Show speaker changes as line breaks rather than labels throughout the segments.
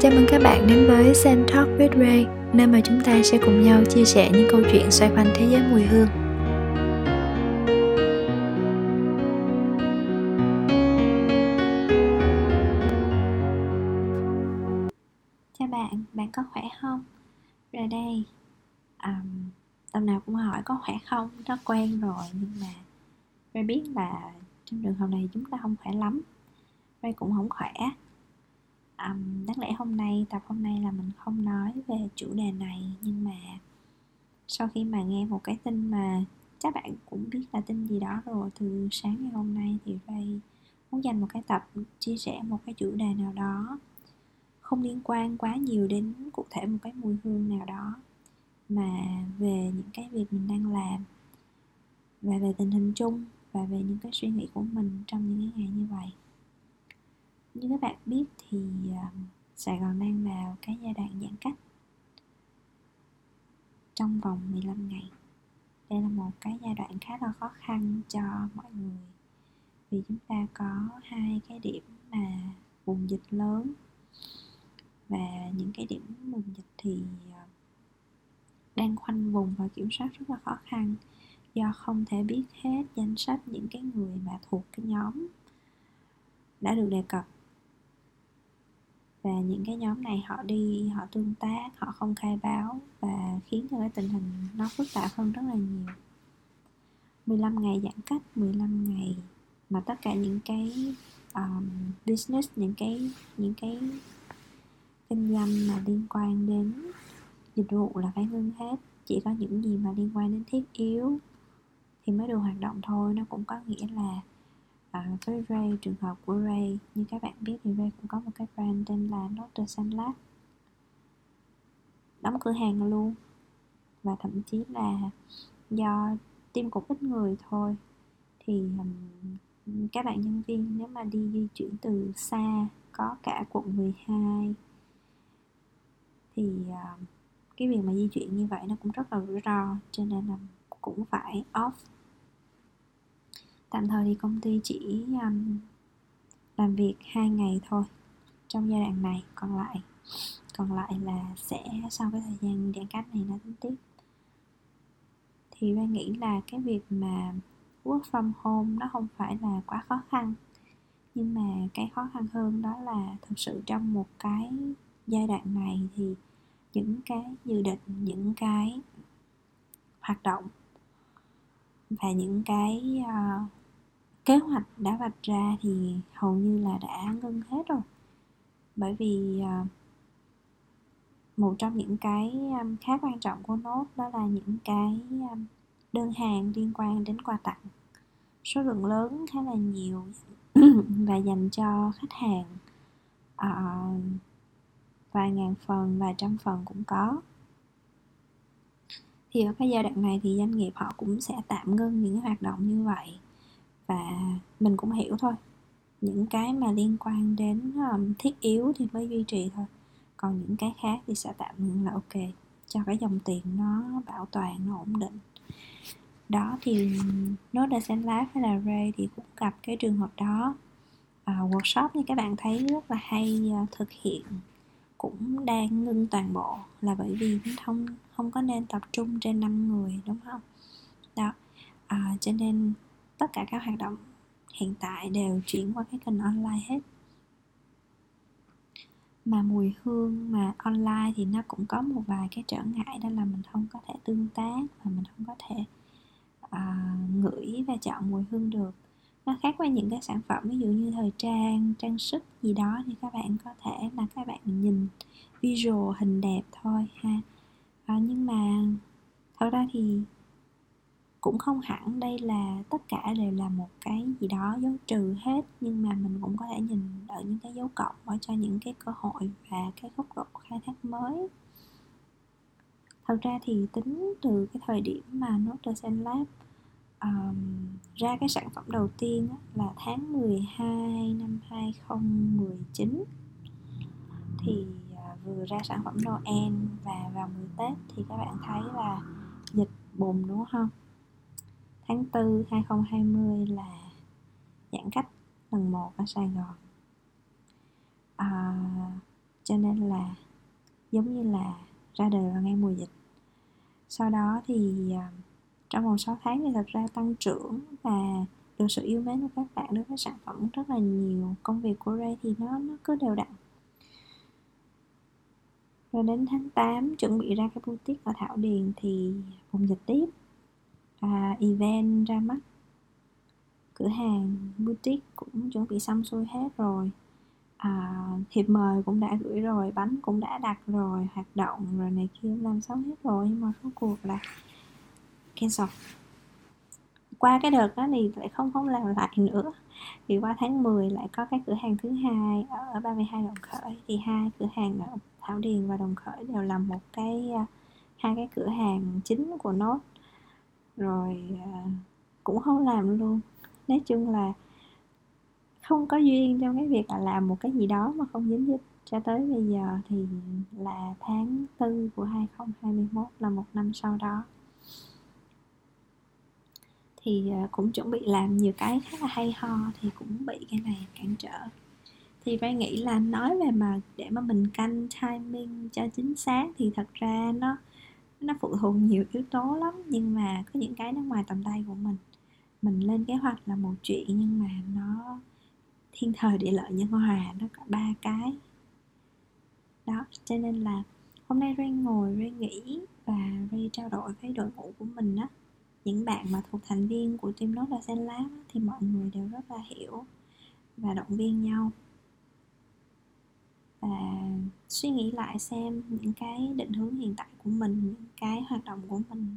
Chào mừng các bạn đến với Sen Talk with Ray, nơi mà chúng ta sẽ cùng nhau chia sẻ những câu chuyện xoay quanh thế giới mùi hương. Chào bạn, bạn có khỏe không? Rồi đây, um, tầm nào cũng hỏi có khỏe không, nó quen rồi nhưng mà Ray biết là trong trường hợp này chúng ta không khỏe lắm Ray cũng không khỏe um, đáng lẽ hôm nay tập hôm nay là mình không nói về chủ đề này nhưng mà sau khi mà nghe một cái tin mà chắc bạn cũng biết là tin gì đó rồi từ sáng ngày hôm nay thì Ray muốn dành một cái tập chia sẻ một cái chủ đề nào đó không liên quan quá nhiều đến cụ thể một cái mùi hương nào đó mà về những cái việc mình đang làm và về tình hình chung và về những cái suy nghĩ của mình trong những cái ngày như vậy như các bạn biết thì à, Sài Gòn đang vào cái giai đoạn giãn cách. Trong vòng 15 ngày. Đây là một cái giai đoạn khá là khó khăn cho mọi người. Vì chúng ta có hai cái điểm mà vùng dịch lớn. Và những cái điểm vùng dịch thì à, đang khoanh vùng và kiểm soát rất là khó khăn. Do không thể biết hết danh sách những cái người mà thuộc cái nhóm đã được đề cập và những cái nhóm này họ đi họ tương tác họ không khai báo và khiến cho cái tình hình nó phức tạp hơn rất là nhiều. 15 ngày giãn cách 15 ngày mà tất cả những cái um, business những cái những cái kinh doanh mà liên quan đến dịch vụ là phải ngưng hết. Chỉ có những gì mà liên quan đến thiết yếu thì mới được hoạt động thôi. Nó cũng có nghĩa là à, với Ray trường hợp của Ray như các bạn biết thì Ray cũng có một cái brand tên là Notre Sunlight đóng cửa hàng luôn. Và thậm chí là do team cũng ít người thôi. Thì um, các bạn nhân viên nếu mà đi di chuyển từ xa có cả quận 12 thì uh, cái việc mà di chuyển như vậy nó cũng rất là rủi ro. Cho nên là cũng phải off tạm thời thì công ty chỉ um, làm việc hai ngày thôi trong giai đoạn này. Còn lại còn lại là sẽ sau cái thời gian giãn cách này nó tính tiếp. Thì ba nghĩ là cái việc mà work from home nó không phải là quá khó khăn. Nhưng mà cái khó khăn hơn đó là thực sự trong một cái giai đoạn này thì những cái dự định những cái hoạt động và những cái uh, kế hoạch đã vạch ra thì hầu như là đã ngưng hết rồi. Bởi vì uh, một trong những cái um, khá quan trọng của nốt đó là những cái um, đơn hàng liên quan đến quà tặng. Số lượng lớn khá là nhiều và dành cho khách hàng uh, vài ngàn phần vài trăm phần cũng có. Thì ở cái giai đoạn này thì doanh nghiệp họ cũng sẽ tạm ngưng những hoạt động như vậy và mình cũng hiểu thôi. Những cái mà liên quan đến um, thiết yếu thì mới duy trì thôi. Còn những cái khác thì sẽ tạm ngưng là ok cho cái dòng tiền nó bảo toàn nó ổn định. Đó thì Node lá hay là Ray thì cũng gặp cái trường hợp đó. À, workshop như các bạn thấy rất là hay uh, thực hiện cũng đang ngưng toàn bộ là bởi vì không không có nên tập trung trên 5 người đúng không? Đó à, cho nên tất cả các hoạt động hiện tại đều chuyển qua cái kênh online hết. Mà mùi hương mà online thì nó cũng có một vài cái trở ngại đó là mình không có thể tương tác và mình không có thể uh, ngửi và chọn mùi hương được. Nó khác với những cái sản phẩm ví dụ như thời trang trang sức gì đó thì các bạn có thể là các bạn nhìn visual hình đẹp thôi ha. À, nhưng mà thật ra thì cũng không hẳn đây là tất cả đều là một cái gì đó dấu trừ hết nhưng mà mình cũng có thể nhìn ở những cái dấu cộng ở cho những cái cơ hội và cái góc độ khai thác mới. Thật ra thì tính từ cái thời điểm mà Notre Lab um, ra cái sản phẩm đầu tiên là tháng 12 năm 2019 thì ờ, vừa ra sản phẩm Noel và vào mùa Tết thì các bạn thấy là dịch bùng đúng không? Tháng 4 2020 là giãn cách lần 1 ở Sài Gòn. À, cho nên là giống như là ra đời vào ngay mùa dịch. Sau đó thì à, trong vòng 6 tháng thì thật ra tăng trưởng và được sự yêu mến của các bạn đối với sản phẩm rất là nhiều. Công việc của Ray thì nó nó cứ đều đặn. Rồi đến tháng 8 chuẩn bị ra cái boutique ở Thảo Điền thì bùng dịch tiếp à, event ra mắt. Cửa hàng boutique cũng chuẩn bị xong xuôi hết rồi. À, thiệp mời cũng đã gửi rồi bánh cũng đã đặt rồi hoạt động rồi này kia làm xong hết rồi nhưng mà rốt cuộc là cancel. Qua cái đợt đó thì lại không không làm lại nữa. Thì qua tháng 10 lại có cái cửa hàng thứ hai ở 32 đồng khởi. Thì hai cửa hàng ở Thảo Điền và Đồng Khởi đều là một cái à, hai cái cửa hàng chính của nốt rồi à, cũng không làm luôn. Nói chung là không có duyên trong cái việc là làm một cái gì đó mà không dính dính. Cho tới bây giờ thì là tháng tư của 2021 là một năm sau đó. Thì à, cũng chuẩn bị làm nhiều cái khá là hay ho thì cũng bị cái này cản trở. Thì phải nghĩ là nói về mà để mà mình canh timing cho chính xác thì thật ra nó nó phụ thuộc nhiều yếu tố lắm, nhưng mà có những cái nó ngoài tầm tay của mình. Mình lên kế hoạch là một chuyện, nhưng mà nó thiên thời địa lợi nhân hòa, nó có ba cái. Đó, cho nên là hôm nay Ray ngồi Ray nghĩ và Ray trao đổi với đội ngũ của mình á. Những bạn mà thuộc thành viên của team Nốt là Sen lá thì mọi người đều rất là hiểu và động viên nhau và suy nghĩ lại xem những cái định hướng hiện tại của mình, những cái hoạt động của mình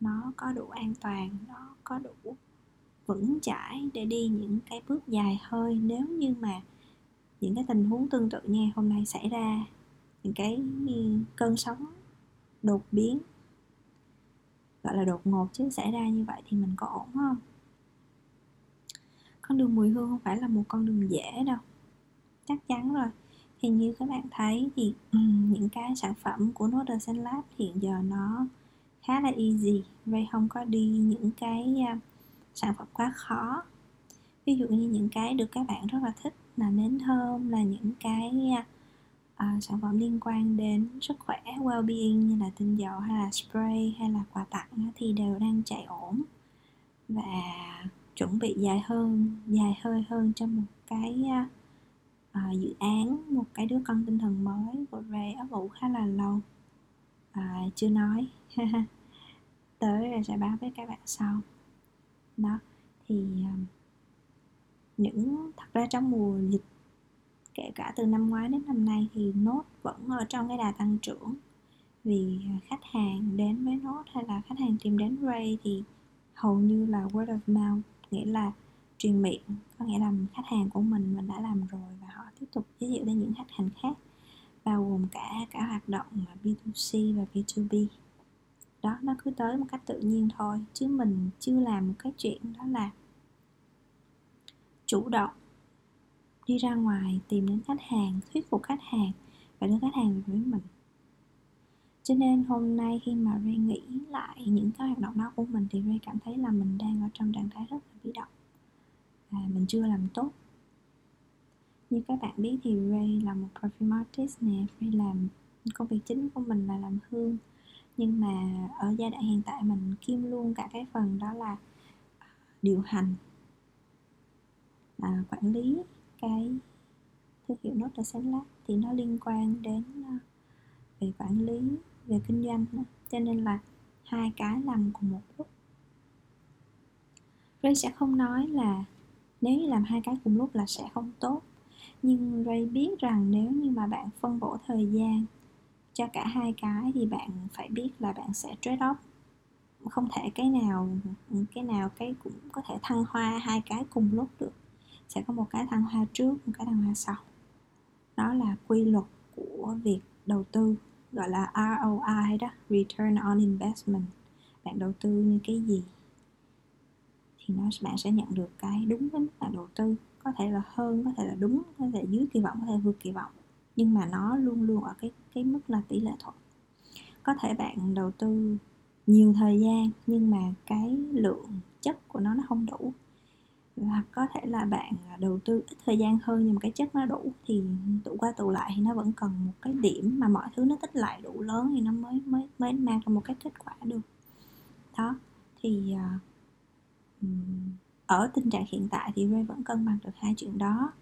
nó có đủ an toàn, nó có đủ vững chãi để đi những cái bước dài hơi. Nếu như mà những cái tình huống tương tự như hôm nay xảy ra những cái cơn sóng đột biến, gọi là đột ngột chứ, xảy ra như vậy thì mình có ổn không? Con đường mùi hương không phải là một con đường dễ đâu. Chắc chắn rồi thì như các bạn thấy thì um, những cái sản phẩm của Node Lab hiện giờ nó khá là easy. Ray không có đi những cái uh, sản phẩm quá khó. Ví dụ như những cái được các bạn rất là thích là nến thơm là những cái uh, sản phẩm liên quan đến sức khỏe well-being như là tinh dầu hay là spray hay là quà tặng thì đều đang chạy ổn. Và chuẩn bị dài hơn dài hơi hơn cho một cái uh, dự án một cái đứa con tinh thần mới của Ray ấp ủ khá là lâu. À, chưa nói. Tới rồi sẽ báo với các bạn sau. Đó thì à, những thật ra trong mùa dịch kể cả từ năm ngoái đến năm nay thì nốt vẫn ở trong cái đà tăng trưởng. Vì à, khách hàng đến với nốt hay là khách hàng tìm đến Ray thì hầu như là word of mouth nghĩa là truyền miệng. Có nghĩa là khách hàng của mình mình đã làm rồi và họ tiếp tục giới thiệu đến những khách hàng khác, bao gồm cả cả hoạt động B2C và B2B đó, nó cứ tới một cách tự nhiên thôi, chứ mình chưa làm một cái chuyện đó là chủ động đi ra ngoài tìm đến khách hàng, thuyết phục khách hàng và đưa khách hàng về với mình. Cho nên hôm nay khi mà Ray nghĩ lại những cái hoạt động đó của mình thì Ray cảm thấy là mình đang ở trong trạng thái rất là bị động và mình chưa làm tốt. Như các bạn biết thì Ray là một perfume artist nè Ray làm công việc chính của mình là làm hương. Nhưng mà ở giai đoạn hiện tại mình kiêm luôn cả cái phần đó là à, điều hành à, quản lý cái thương hiệu nốt là lát. Thì nó liên quan đến à, về quản lý về kinh doanh cho nên là hai cái làm cùng một lúc. Ray sẽ không nói là nếu như làm hai cái cùng lúc là sẽ không tốt. Nhưng Ray biết rằng nếu như mà bạn phân bổ thời gian cho cả hai cái thì bạn phải biết là bạn sẽ trade off. Không thể cái nào cái nào cái cũng có thể thăng hoa hai cái cùng lúc được. Sẽ có một cái thăng hoa trước, một cái thăng hoa sau. Đó là quy luật của việc đầu tư, gọi là ROI đó, Return on Investment. Bạn đầu tư như cái gì? Thì nó bạn sẽ nhận được cái đúng với mức bạn đầu tư. Có thể là hơn có thể là đúng có thể dưới kỳ vọng có thể vượt kỳ vọng. Nhưng mà nó luôn luôn ở cái cái mức là tỷ lệ thuận. Có thể bạn đầu tư nhiều thời gian nhưng mà cái lượng chất của nó nó không đủ. Hoặc có thể là bạn đầu tư ít thời gian hơn nhưng mà cái chất nó đủ thì tụ qua tụ lại thì nó vẫn cần một cái điểm mà mọi thứ nó tích lại đủ lớn thì nó mới mới mới mang ra một cái kết quả được. Đó thì uh, ở tình trạng hiện tại thì Ray vẫn cân bằng được hai chuyện đó.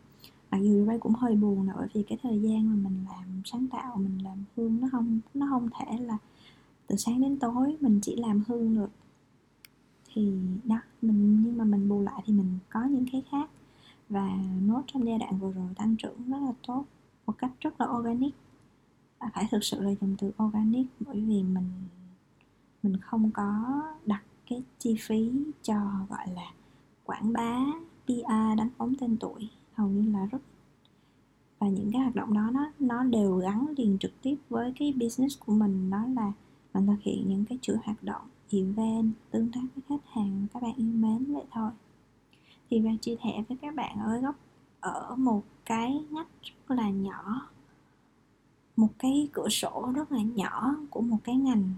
Mặc dù Ray cũng hơi buồn là bởi vì cái thời gian mà mình làm sáng tạo mình làm hương nó không nó không thể là từ sáng đến tối mình chỉ làm hương được. Thì đó mình nhưng mà mình bù lại thì mình có những cái khác. Và nốt trong giai đoạn vừa rồi tăng trưởng rất là tốt một cách rất là organic. À, phải thực sự là dùng từ organic bởi vì mình mình không có đặt cái chi phí cho, gọi là, quảng bá PR đánh bóng tên tuổi hầu như là rất và những cái hoạt động đó nó nó đều gắn liền trực tiếp với cái business của mình, đó là mình thực hiện những cái chuỗi hoạt động, event, tương tác với khách hàng, các bạn yêu mến vậy thôi. Thì và chia sẻ với các bạn ở góc, ở một cái ngách rất là nhỏ, một cái cửa sổ rất là nhỏ của một cái ngành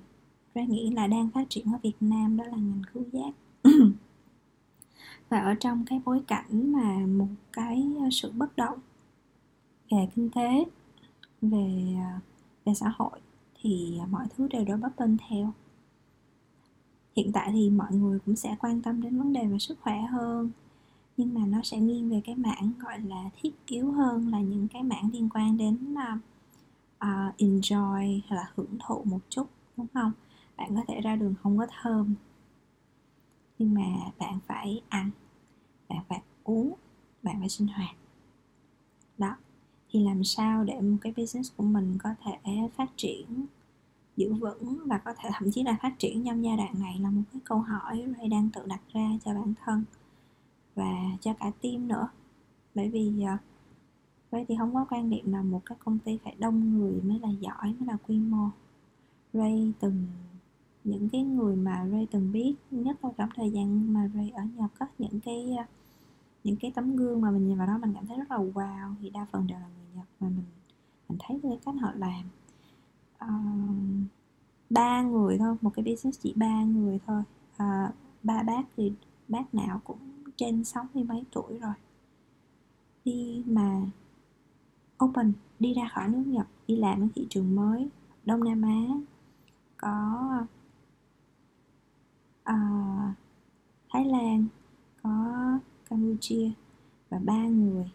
ra nghĩ là đang phát triển ở Việt Nam đó là ngành khứu giác. Và ở trong cái bối cảnh mà một cái ờ, sự bất động về kinh tế về ờ, về xã hội thì ờ, mọi thứ đều đã bấp bênh theo. Hiện tại thì mọi người cũng sẽ quan tâm đến vấn đề về sức khỏe hơn nhưng mà nó sẽ nghiêng về cái mảng gọi là thiết yếu hơn là những cái mảng liên quan đến uh, uh, enjoy hay là hưởng thụ một chút đúng không? Bạn có thể ra đường không có thơm. Nhưng mà bạn phải ăn bạn phải uống bạn phải sinh hoạt. Đó thì làm sao để một cái business của mình có thể phát triển giữ vững và có thể thậm chí là phát triển trong giai đoạn này là một cái câu hỏi Ray đang tự đặt ra cho bản thân và cho cả team nữa. Bởi vì uh, Ray thì không có quan niệm là một cái công ty phải đông người mới là giỏi mới là quy mô. Ray từng những cái người mà Ray từng biết nhất là trong thời gian mà Ray ở Nhật có những cái à, những cái tấm gương mà mình nhìn vào đó mình cảm thấy rất là wow thì đa phần đều là người Nhật mà mình mình thấy cái cách họ làm. Uh, ba người thôi một cái business chỉ ba người thôi. Uh, ba bác thì bác nào cũng trên sáu mươi mấy tuổi rồi. Đi mà open đi ra khỏi nước Nhật đi làm ở thị trường mới Đông Nam Á có uh, Thái Lan có Campuchia và ba người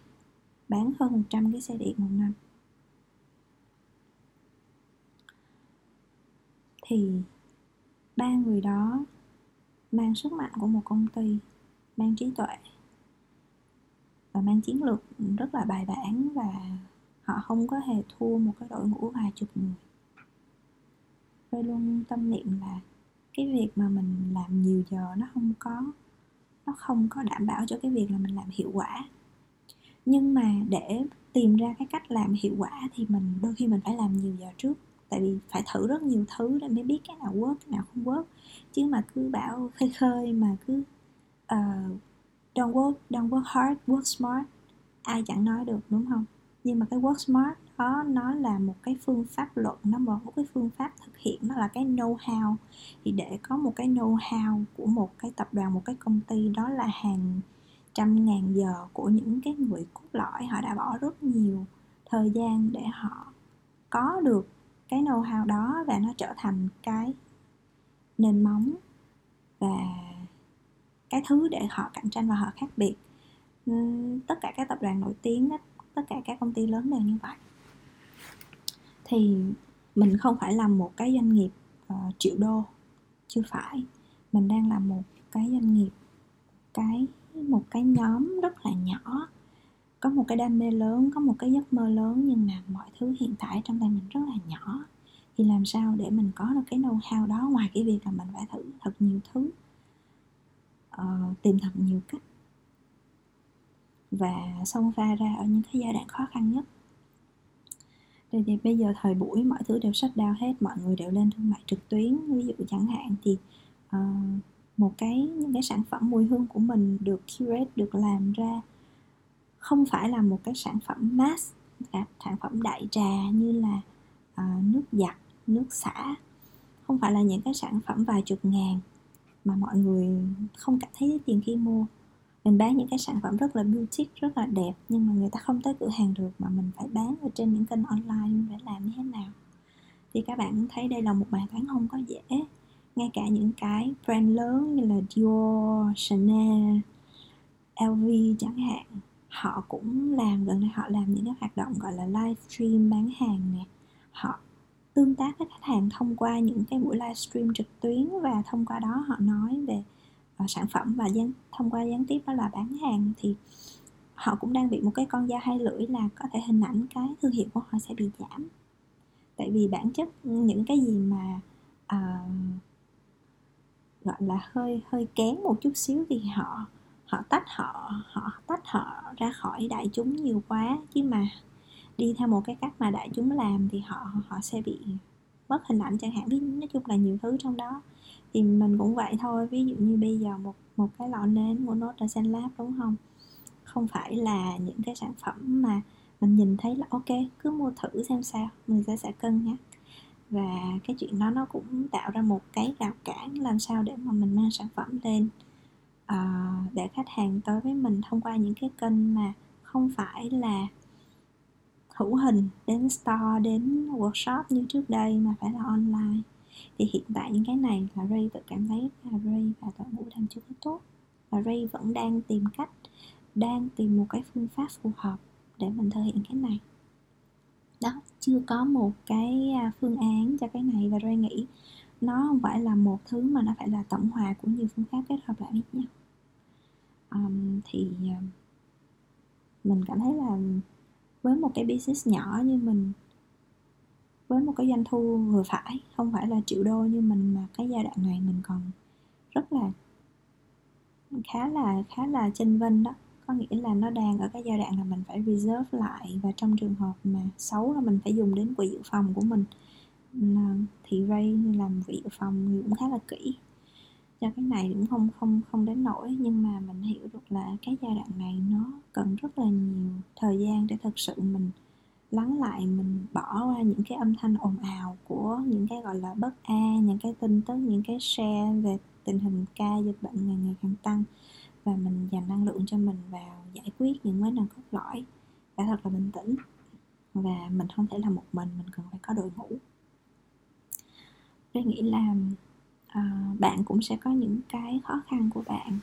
bán hơn 100 cái xe điện một năm. Thì ba người đó mang sức mạnh của một công ty mang trí tuệ và mang chiến lược rất là bài bản và họ không có hề thua một cái đội ngũ vài chục người. Tôi luôn tâm niệm là cái việc mà mình làm nhiều giờ nó không có nó không có đảm bảo cho cái việc là mình làm hiệu quả. Nhưng mà để tìm ra cái cách làm hiệu quả thì mình đôi khi mình phải làm nhiều giờ trước. Tại vì phải thử rất nhiều thứ để mới biết cái nào work cái nào không work. Chứ mà cứ bảo khơi khơi mà cứ uh, don't work don't work hard work smart ai chẳng nói được đúng không? Nhưng mà cái work smart đó, nó là một cái phương pháp luận, nó một cái phương pháp thực hiện, nó là cái know how thì để có một cái know how của một cái tập đoàn, một cái công ty, đó là hàng trăm ngàn giờ của những cái người cốt lõi, họ đã bỏ rất nhiều thời gian để họ có được cái know how đó và nó trở thành cái nền móng và cái thứ để họ cạnh tranh và họ khác biệt. Tất cả các tập đoàn nổi tiếng tất cả các công ty lớn đều như vậy. Thì mình không phải làm một cái doanh nghiệp uh, triệu đô chưa phải. Mình đang làm một cái doanh nghiệp cái một cái nhóm rất là nhỏ. Có một cái đam mê lớn có một cái giấc mơ lớn nhưng mà mọi thứ hiện tại trong tay mình rất là nhỏ. Thì làm sao để mình có được cái know how đó? Ngoài cái việc là mình phải thử thật nhiều thứ uh, tìm thật nhiều cách và xông pha ra ở những cái giai đoạn khó khăn nhất. Thì, thì bây giờ thời buổi mọi thứ đều sách down hết mọi người đều lên thương mại trực tuyến. Ví dụ chẳng hạn thì uh, một cái những cái sản phẩm mùi hương của mình được curate được làm ra không phải là một cái sản phẩm mass à, sản phẩm đại trà như là uh, nước giặt nước xả. Không phải là những cái sản phẩm vài chục ngàn mà mọi người không cảm thấy tiền khi mua mình bán những cái sản phẩm rất là boutique rất là đẹp nhưng mà người ta không tới cửa hàng được mà mình phải bán ở trên những kênh online mình phải làm như thế nào. Thì các bạn thấy đây là một bài toán không có dễ. Ngay cả những cái brand lớn như là Dior, Chanel, LV chẳng hạn họ cũng làm gần đây họ làm những cái hoạt động gọi là livestream bán hàng nè. Họ tương tác với khách hàng thông qua những cái buổi livestream trực tuyến và thông qua đó họ nói về Ờ, sản phẩm và gián thông qua gián tiếp đó là bán hàng thì họ cũng đang bị một cái con dao hai lưỡi là có thể hình ảnh cái thương hiệu của họ sẽ bị giảm. Tại vì bản chất những cái gì mà uh, gọi là hơi hơi kén một chút xíu thì họ họ tách họ họ tách họ ra khỏi đại chúng nhiều quá. Chứ mà đi theo một cái cách mà đại chúng làm thì họ họ sẽ bị mất hình ảnh chẳng hạn. Biết nói chung là nhiều thứ trong đó thì mình cũng vậy thôi ví dụ như bây giờ một một cái lọ nến của nốt là lab đúng không? Không phải là những cái sản phẩm mà mình nhìn thấy là ok cứ mua thử xem sao mình sẽ sẽ cân nhắc. Và cái chuyện đó nó cũng tạo ra một cái rào cản làm sao để mà mình mang sản phẩm lên uh, để khách hàng tới với mình thông qua những cái kênh mà không phải là hữu hình đến store đến workshop như trước đây mà phải là online thì hiện tại những cái này là Ray tự cảm thấy là Ray và đội ngũ làm chưa có tốt. Và Ray vẫn đang tìm cách đang tìm một cái phương pháp phù hợp để mình thực hiện cái này. Đó chưa có một cái à, phương án cho cái này và Ray nghĩ nó không phải là một thứ mà nó phải là tổng hòa của nhiều phương pháp kết hợp lại với nhau um, thì à, mình cảm thấy là với một cái business nhỏ như mình với một cái doanh thu vừa phải, không phải là triệu đô như mình mà cái giai đoạn này mình còn rất là, khá là khá là chênh vinh đó. Có nghĩa là nó đang ở cái giai đoạn là mình phải reserve lại và trong trường hợp mà xấu là mình phải dùng đến quỹ dự phòng của mình. À, thì Ray làm quỹ dự phòng cũng khá là kỹ. Cho cái này cũng không không không đến nổi nhưng mà mình hiểu được là cái giai đoạn này nó cần rất là nhiều thời gian để thực sự mình lắng lại mình bỏ qua những cái âm thanh ồn ào của những cái gọi là bất an những cái tin tức những cái share về tình hình ca dịch bệnh ngày ngày càng tăng và mình dành năng lượng cho mình vào giải quyết những vấn đề cốt lõi. Phải thật là bình tĩnh và mình không thể làm một mình mình cần phải có đội ngũ. Tôi nghĩ là uh, bạn cũng sẽ có những cái khó khăn của bạn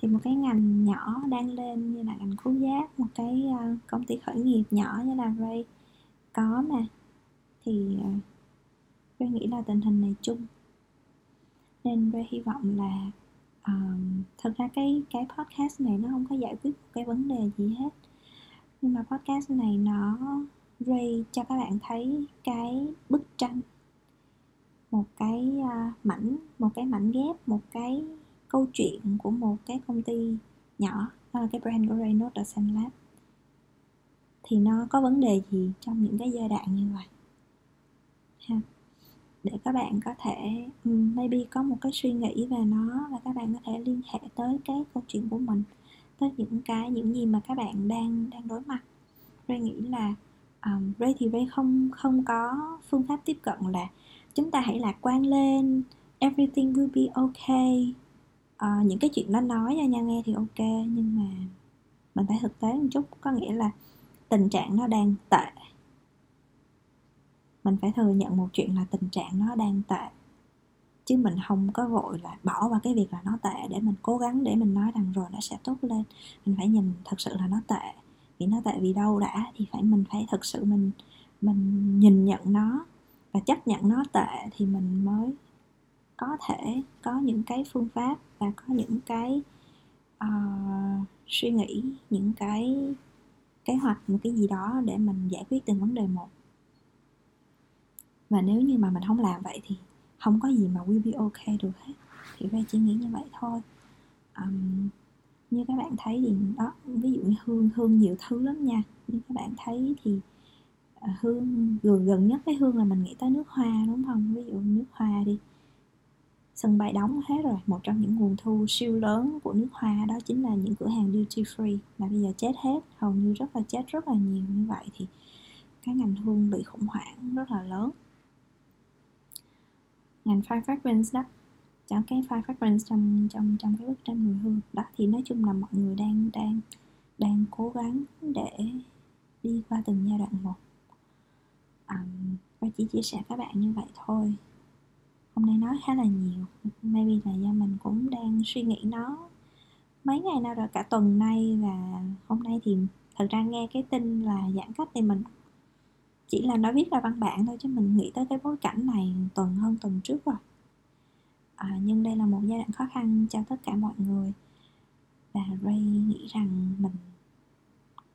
thì một cái ngành nhỏ đang lên như là ngành khứu giác một cái ờ, công ty khởi nghiệp nhỏ như là Ray. Có mà. Thì uh, Ray nghĩ là tình hình này chung. Nên Ray hy vọng là um, thật ra cái cái podcast này nó không có giải quyết một cái vấn đề gì hết. Nhưng mà podcast này nó Ray cho các bạn thấy cái bức tranh. Một cái uh, mảnh một cái mảnh ghép một cái câu chuyện của một cái công ty nhỏ đó là cái brand của Reynolds ở Sun Lab. Thì nó có vấn đề gì trong những cái giai đoạn như vậy? Ha. Để các bạn có thể um, maybe có một cái suy nghĩ về nó và các bạn có thể liên hệ tới cái câu chuyện của mình tới những cái những gì mà các bạn đang đang đối mặt. Ray nghĩ là um, Ray thì Ray không không có phương pháp tiếp cận là chúng ta hãy lạc quan lên everything will be okay à, những cái chuyện nó nói cho nhau nghe thì ok nhưng mà mình phải thực tế một chút có nghĩa là tình trạng nó đang tệ. Mình phải thừa nhận một chuyện là tình trạng nó đang tệ chứ mình không có vội là bỏ vào cái việc là nó tệ để mình cố gắng để mình nói rằng rồi nó sẽ tốt lên. Mình phải nhìn thật sự là nó tệ. Vì nó tệ vì đâu đã thì phải mình phải thật sự mình mình nhìn nhận nó và chấp nhận nó tệ thì mình mới có thể có những cái phương pháp và có những cái uh, suy nghĩ những cái kế hoạch một cái gì đó để mình giải quyết từng vấn đề một. Và nếu như mà mình không làm vậy thì không có gì mà will be okay được hết. Thì Ray chỉ nghĩ như vậy thôi. Um, như các bạn thấy thì đó ví dụ như hương hương nhiều thứ lắm nha. Như các bạn thấy thì ờ, hương gần gần nhất với hương là mình nghĩ tới nước hoa đúng không? Ví dụ nước hoa đi sân bay đóng hết rồi. Một trong những nguồn thu siêu lớn của nước hoa đó chính là những cửa hàng duty free mà bây giờ chết hết. Hầu như rất là chết rất là nhiều. Như vậy thì cái ngành hương bị khủng hoảng rất là lớn. Ngành fine fragrance đó. Chọn cái fine fragrance trong trong trong cái bức tranh mùi hương đó thì nói chung là mọi người đang đang đang cố gắng để đi qua từng giai đoạn một. Um, và chỉ chia sẻ các bạn như vậy thôi hôm nay nói khá là nhiều. Maybe là do mình cũng đang suy nghĩ nó mấy ngày nào rồi cả tuần nay và hôm nay thì thật ra nghe cái tin là giãn cách thì mình chỉ là nó viết ra văn bản thôi chứ mình nghĩ tới cái bối cảnh này tuần hơn tuần trước rồi. À, nhưng đây là một giai đoạn khó khăn cho tất cả mọi người. Và Ray nghĩ rằng mình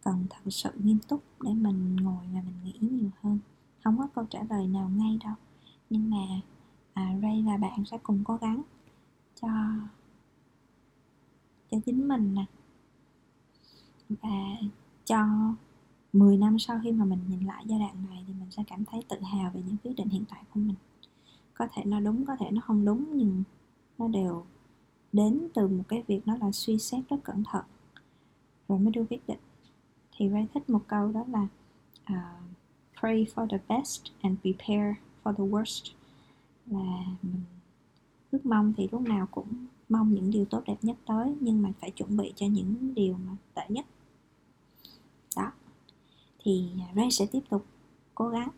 cần thật sự nghiêm túc để mình ngồi và mình nghĩ nhiều hơn. Không có câu trả lời nào ngay đâu. Nhưng mà à, Ray là bạn sẽ cùng cố gắng cho cho chính mình nè. Và cho 10 năm sau khi mà mình nhìn lại giai đoạn này thì mình sẽ cảm thấy tự hào về những quyết định hiện tại của mình. Có thể nó đúng có thể nó không đúng nhưng nó đều đến từ một cái việc nó là suy xét rất cẩn thận rồi mới đưa quyết định. Thì Ray thích một câu đó là uh, pray for the best and prepare for the worst là mình ước mong thì lúc nào cũng mong những điều tốt đẹp nhất tới nhưng mà phải chuẩn bị cho những điều mà tệ nhất. Đó. Thì à, Ray sẽ tiếp tục cố gắng.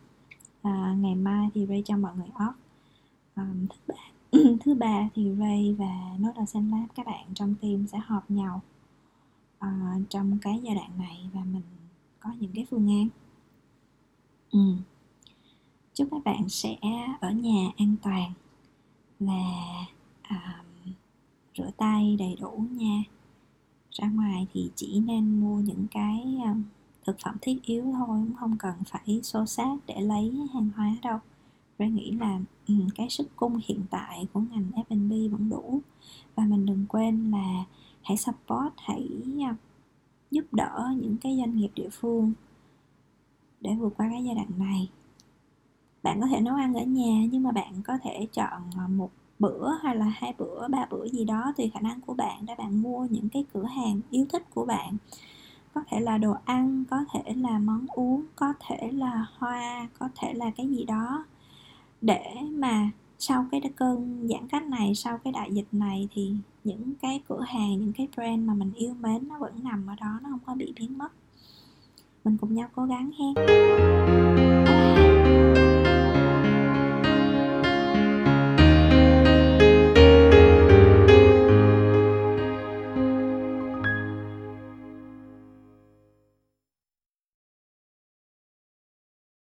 À, ngày mai thì Ray cho mọi người off. À, thứ ba thứ ba thì Ray và Nốt Sen Lab các bạn trong team sẽ họp nhau à, trong cái giai đoạn này và mình có những cái phương án. Ừ chúc các bạn sẽ ở nhà an toàn và um, rửa tay đầy đủ nha. Ra ngoài thì chỉ nên mua những cái um, thực phẩm thiết yếu thôi cũng không cần phải xô xát để lấy hàng hóa đâu. Ray nghĩ là um, cái sức cung hiện tại của ngành F&B vẫn đủ. Và mình đừng quên là hãy support hãy uh, giúp đỡ những cái doanh nghiệp địa phương để vượt qua cái giai đoạn này bạn có thể nấu ăn ở nhà, nhưng mà bạn có thể chọn ờ, một bữa hay là hai bữa, ba bữa gì đó tùy khả năng của bạn để bạn mua những cái cửa hàng yêu thích của bạn. Có thể là đồ ăn, có thể là món uống, có thể là hoa, có thể là cái gì đó. Để mà sau cái cơn giãn cách này, sau cái đại dịch này thì những cái cửa hàng, những cái brand mà mình yêu mến nó vẫn nằm ở đó, nó không có bị biến mất. Mình cùng nhau cố gắng hen